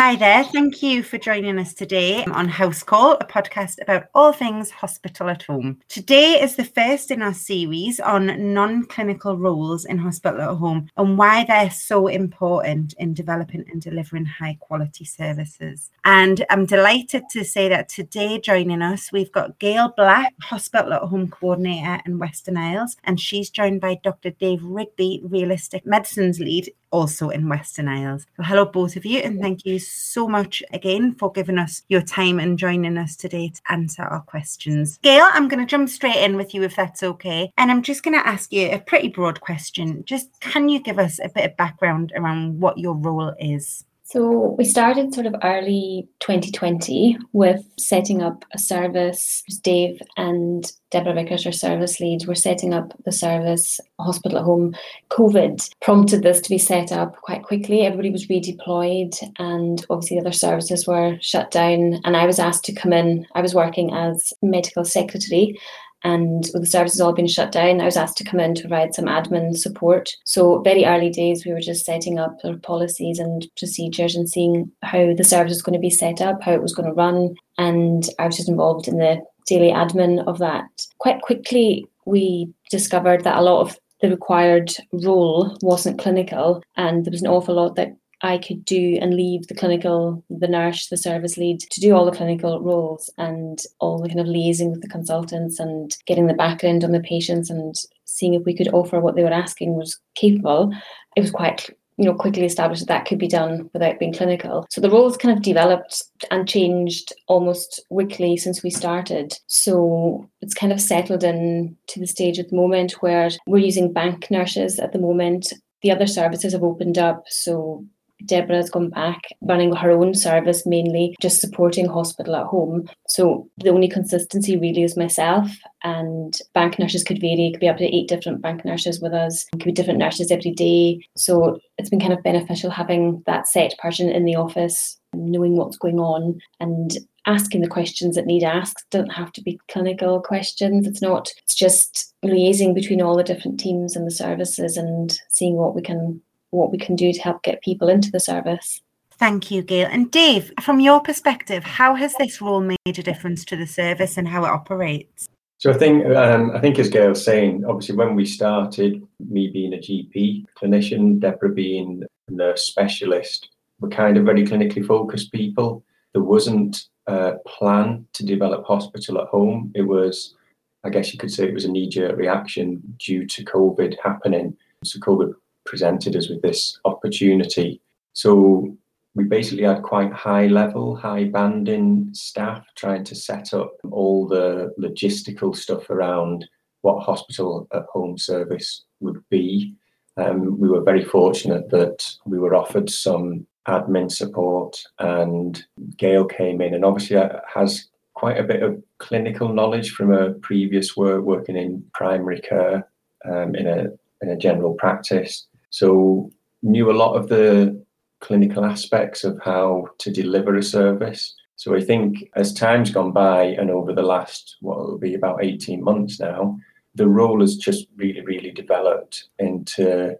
Hi there. Thank you for joining us today on House Call, a podcast about all things hospital at home. Today is the first in our series on non clinical roles in hospital at home and why they're so important in developing and delivering high quality services. And I'm delighted to say that today, joining us, we've got Gail Black, Hospital at Home Coordinator in Western Isles, and she's joined by Dr. Dave Rigby, Realistic Medicines Lead also in Western Isles. So, hello, both of you, and thank you so much again for giving us your time and joining us today to answer our questions. Gail, I'm going to jump straight in with you if that's okay. And I'm just going to ask you a pretty broad question. Just can you give us a bit of background around what your role is? So we started sort of early 2020 with setting up a service. Dave and Deborah Vickers, our service lead, were setting up the service hospital at home. COVID prompted this to be set up quite quickly. Everybody was redeployed, and obviously the other services were shut down. And I was asked to come in. I was working as medical secretary and with the services all being shut down, I was asked to come in to provide some admin support. So very early days, we were just setting up our policies and procedures and seeing how the service was going to be set up, how it was going to run, and I was just involved in the daily admin of that. Quite quickly, we discovered that a lot of the required role wasn't clinical, and there was an awful lot that I could do and leave the clinical, the nurse, the service lead to do all the clinical roles and all the kind of liaising with the consultants and getting the background on the patients and seeing if we could offer what they were asking was capable. It was quite you know quickly established that that could be done without being clinical. So the roles kind of developed and changed almost weekly since we started. So it's kind of settled in to the stage at the moment where we're using bank nurses at the moment. The other services have opened up so Deborah has gone back running her own service, mainly just supporting hospital at home. So the only consistency really is myself, and bank nurses could vary. It could be up to eight different bank nurses with us. It could be different nurses every day. So it's been kind of beneficial having that set person in the office, knowing what's going on, and asking the questions that need asked. Don't have to be clinical questions. It's not. It's just liaising between all the different teams and the services and seeing what we can what we can do to help get people into the service. Thank you, Gail. And Dave, from your perspective, how has this role made a difference to the service and how it operates? So I think um, I think as Gail's saying, obviously when we started, me being a GP clinician, Deborah being a nurse specialist, we're kind of very clinically focused people. There wasn't a plan to develop hospital at home. It was, I guess you could say, it was a knee-jerk reaction due to COVID happening. So COVID presented us with this opportunity. So we basically had quite high level, high banding staff trying to set up all the logistical stuff around what hospital at home service would be. Um, we were very fortunate that we were offered some admin support, and Gail came in and obviously has quite a bit of clinical knowledge from her previous work working in primary care um, in a in a general practice. So knew a lot of the clinical aspects of how to deliver a service. So I think as time's gone by and over the last what will be about 18 months now, the role has just really, really developed into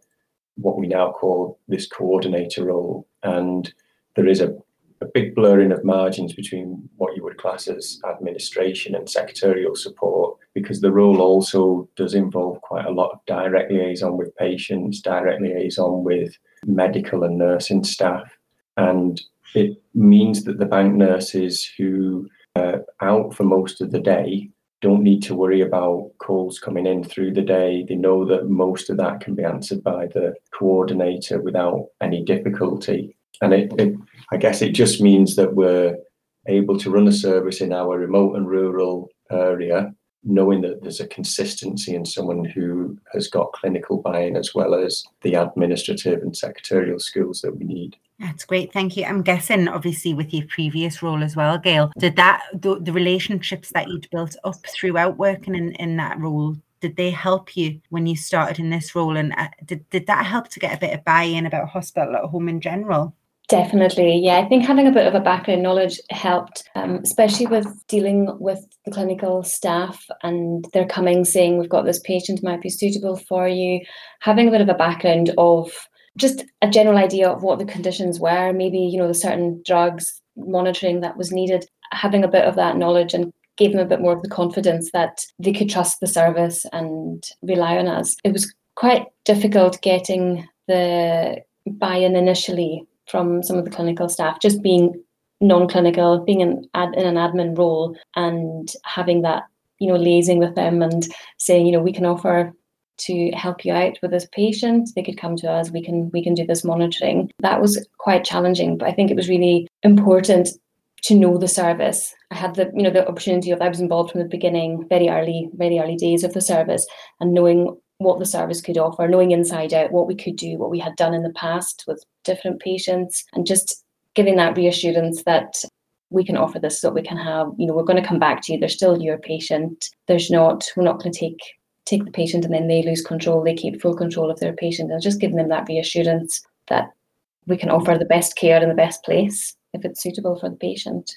what we now call this coordinator role. And there is a a big blurring of margins between what you would class as administration and secretarial support because the role also does involve quite a lot of direct liaison with patients, direct liaison with medical and nursing staff. And it means that the bank nurses who are out for most of the day don't need to worry about calls coming in through the day. They know that most of that can be answered by the coordinator without any difficulty. And it, it, I guess it just means that we're able to run a service in our remote and rural area, knowing that there's a consistency in someone who has got clinical buy-in as well as the administrative and secretarial skills that we need. That's great, thank you. I'm guessing, obviously, with your previous role as well, Gail, did that the, the relationships that you'd built up throughout working in, in that role did they help you when you started in this role and uh, did, did that help to get a bit of buy-in about hospital at home in general Definitely, yeah. I think having a bit of a background knowledge helped, um, especially with dealing with the clinical staff and they're coming saying, We've got this patient might be suitable for you. Having a bit of a background of just a general idea of what the conditions were, maybe, you know, the certain drugs, monitoring that was needed, having a bit of that knowledge and gave them a bit more of the confidence that they could trust the service and rely on us. It was quite difficult getting the buy-in initially from some of the clinical staff, just being non-clinical, being in, ad, in an admin role and having that, you know, liaising with them and saying, you know, we can offer to help you out with this patient. They could come to us. We can we can do this monitoring. That was quite challenging, but I think it was really important to know the service. I had the you know the opportunity of I was involved from the beginning, very early, very early days of the service, and knowing what the service could offer, knowing inside out what we could do, what we had done in the past with different patients, and just giving that reassurance that we can offer this so we can have, you know, we're going to come back to you. They're still your patient. There's not, we're not going to take take the patient and then they lose control. They keep full control of their patient and just giving them that reassurance that we can offer the best care in the best place if it's suitable for the patient.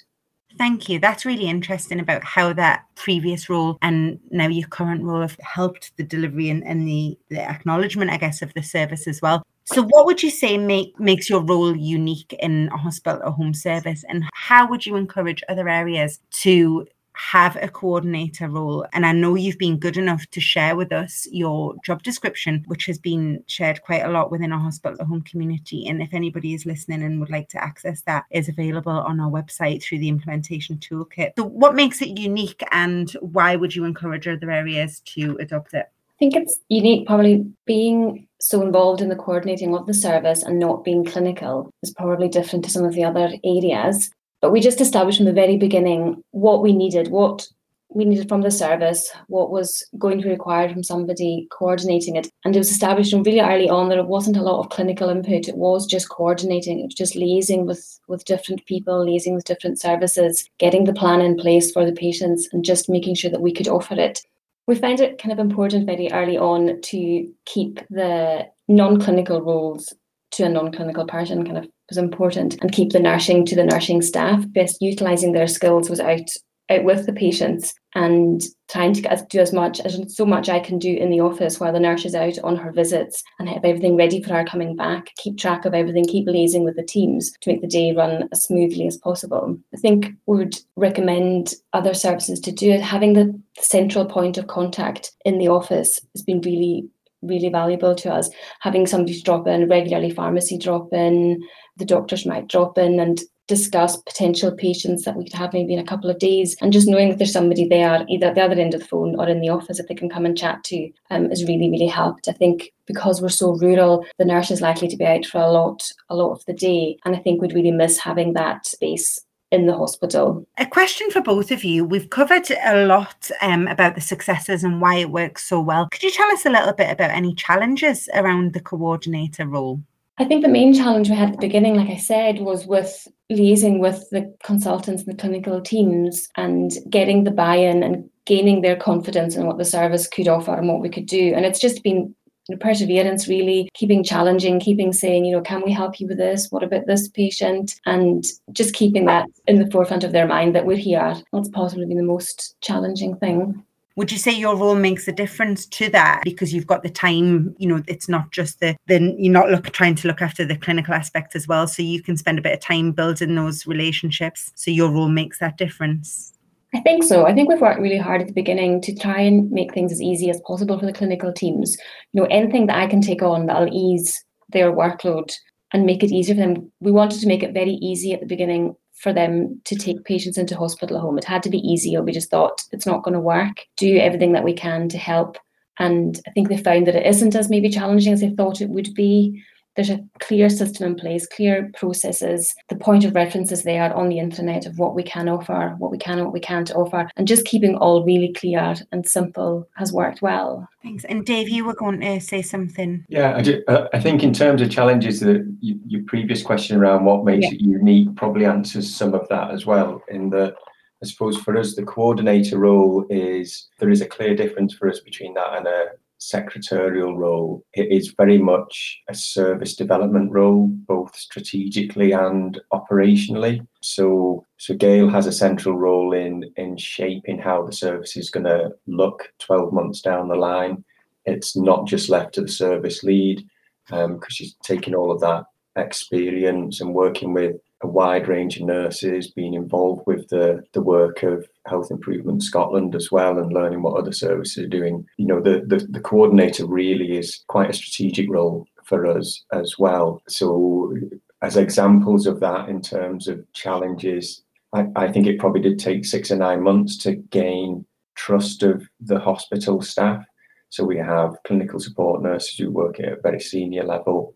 Thank you. That's really interesting about how that previous role and now your current role have helped the delivery and, and the, the acknowledgement, I guess, of the service as well. So, what would you say make, makes your role unique in a hospital at home service, and how would you encourage other areas to have a coordinator role. And I know you've been good enough to share with us your job description, which has been shared quite a lot within our hospital home community. And if anybody is listening and would like to access that, is available on our website through the implementation toolkit. So, what makes it unique, and why would you encourage other areas to adopt it? I think it's unique, probably being so involved in the coordinating of the service and not being clinical is probably different to some of the other areas. But we just established from the very beginning what we needed, what we needed from the service, what was going to be required from somebody coordinating it. And it was established from really early on that it wasn't a lot of clinical input. It was just coordinating. It was just liaising with, with different people, liaising with different services, getting the plan in place for the patients and just making sure that we could offer it. We found it kind of important very early on to keep the non-clinical roles to a non-clinical person kind of was important and keep the nursing to the nursing staff best utilizing their skills was out out with the patients and trying to do as much as so much I can do in the office while the nurse is out on her visits and have everything ready for her coming back, keep track of everything, keep liaising with the teams to make the day run as smoothly as possible. I think would recommend other services to do it. Having the central point of contact in the office has been really really valuable to us. Having somebody to drop in regularly, pharmacy drop in, the doctors might drop in and discuss potential patients that we could have maybe in a couple of days and just knowing that there's somebody there either at the other end of the phone or in the office that they can come and chat to um, has really really helped i think because we're so rural the nurse is likely to be out for a lot a lot of the day and i think we'd really miss having that space in the hospital. A question for both of you. We've covered a lot um, about the successes and why it works so well. Could you tell us a little bit about any challenges around the coordinator role? I think the main challenge we had at the beginning, like I said, was with liaising with the consultants and the clinical teams and getting the buy in and gaining their confidence in what the service could offer and what we could do. And it's just been perseverance really keeping challenging keeping saying you know can we help you with this? What about this patient? and just keeping that in the forefront of their mind that we're here. That's possibly been the most challenging thing would you say your role makes a difference to that because you've got the time you know it's not just the then you're not look, trying to look after the clinical aspect as well so you can spend a bit of time building those relationships so your role makes that difference I think so. I think we've worked really hard at the beginning to try and make things as easy as possible for the clinical teams. You know, anything that I can take on that'll ease their workload and make it easier for them. We wanted to make it very easy at the beginning for them to mm-hmm. take patients into hospital home. It had to be easy, or we just thought it's not going to work. Do everything that we can to help. And I think they found that it isn't as maybe challenging as they thought it would be there's a clear system in place, clear processes. The point of reference is there on the internet of what we can offer, what we can and what we can't offer, and just keeping all really clear and simple has worked well. Thanks. And Dave, you were going to say something. Yeah, I, do, uh, I think in terms of challenges, that you, your previous question around what makes yeah. it unique probably answers some of that as well. In that, I suppose for us, the coordinator role is there is a clear difference for us between that and a secretarial role. It is very much a service development role, both strategically and operationally. So, so Gail has a central role in in shaping how the service is going to look 12 months down the line. It's not just left to the service lead. because um, she's taking all of that experience and working with a wide range of nurses, being involved with the, the work of Health Improvement Scotland as well, and learning what other services are doing. You know, the, the, the coordinator really is quite a strategic role for us as well. So, as examples of that in terms of challenges, I, I think it probably did take six or nine months to gain trust of the hospital staff. So, we have clinical support nurses who work at a very senior level.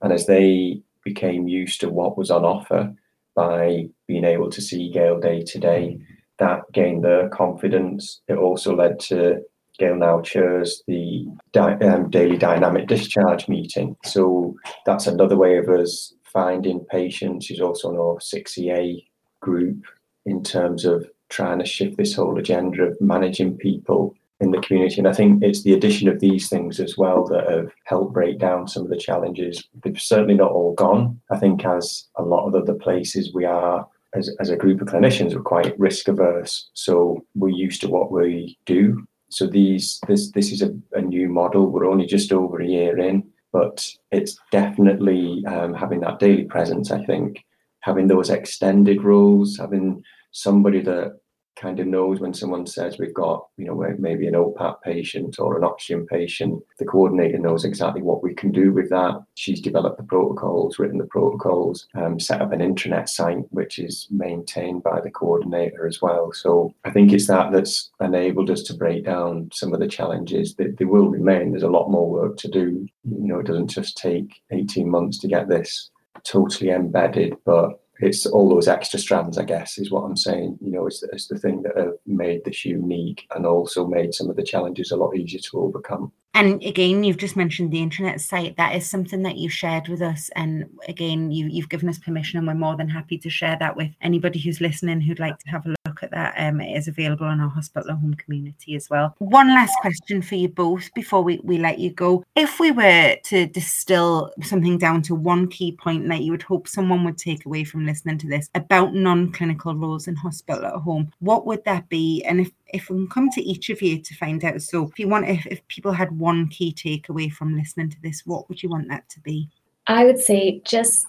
And as they became used to what was on offer by being able to see Gail day to day, that gained their confidence. It also led to Gail now chairs the di- um, daily dynamic discharge meeting. So that's another way of us finding patients. She's also on our 6EA group in terms of trying to shift this whole agenda of managing people in the community. And I think it's the addition of these things as well that have helped break down some of the challenges. They've certainly not all gone. I think, as a lot of other places, we are. As, as a group of clinicians, we're quite risk averse, so we're used to what we do. So these, this, this is a, a new model. We're only just over a year in, but it's definitely um, having that daily presence. I think having those extended roles, having somebody that kind of knows when someone says we've got, you know, maybe an OPAT patient or an oxygen patient, the coordinator knows exactly what we can do with that. She's developed the protocols, written the protocols, um, set up an intranet site, which is maintained by the coordinator as well. So I think it's that that's enabled us to break down some of the challenges that they will remain. There's a lot more work to do. You know, it doesn't just take 18 months to get this totally embedded, but it's all those extra strands, I guess, is what I'm saying. You know, it's, it's the thing that have made this unique and also made some of the challenges a lot easier to overcome. And again, you've just mentioned the internet site. That is something that you've shared with us. And again, you, you've given us permission, and we're more than happy to share that with anybody who's listening who'd like to have a look at that. Um, it is available in our hospital at home community as well. One last question for you both before we, we let you go. If we were to distill something down to one key point that you would hope someone would take away from listening to this about non clinical roles in hospital at home, what would that be? And if if we can come to each of you to find out. So if you want, if, if people had one key takeaway from listening to this, what would you want that to be? I would say just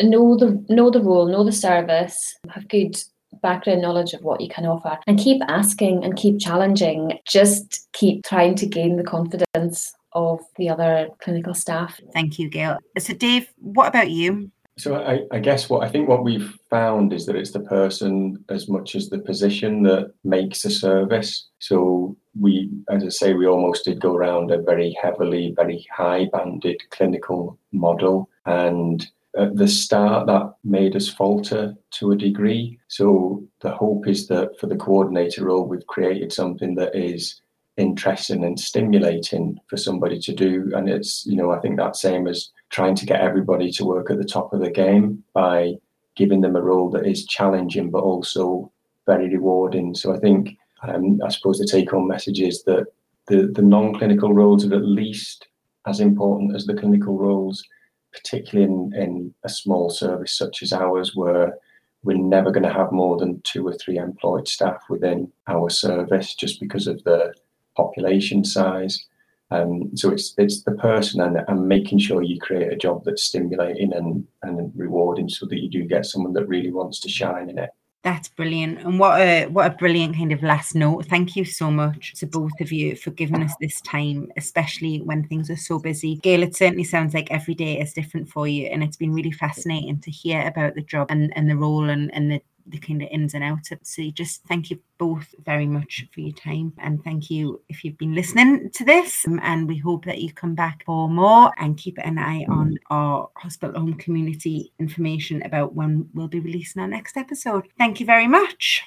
know the know the role, know the service, have good background knowledge of what you can offer and keep asking and keep challenging. Just keep trying to gain the confidence of the other clinical staff. Thank you, Gail. So Dave, what about you? So I, I, guess what I think what we've found is that it's the person as much as the position that makes the service. So we, as I say, we almost did go around a very heavily, very high banded clinical model. And at the start, that made us falter to a degree. So the hope is that for the coordinator role, we've created something that is interesting and stimulating for somebody to do. And it's, you know, I think that same as trying to get everybody to work at the top of the game by giving them a role that is challenging but also very rewarding. So I think um, I suppose the take-home message is that the, the non-clinical roles are at least as important as the clinical roles, particularly in, in a small service such as ours, where we're never going to have more than two or three employed staff within our service just because of the population size. Um, so it's it's the person and, and making sure you create a job that's stimulating and, and rewarding so that you do get someone that really wants to shine in it. That's brilliant. And what a what a brilliant kind of last note. Thank you so much to both of you for giving us this time, especially when things are so busy. Gail, it certainly sounds like every day is different for you. And it's been really fascinating to hear about the job and, and the role and, and the the kind of ins and outs. So just thank you both very much for your time. And thank you if you've been listening to this. Um, and we hope that you come back for more and keep an eye on our hospital home community information about when we'll be releasing our next episode. Thank you very much.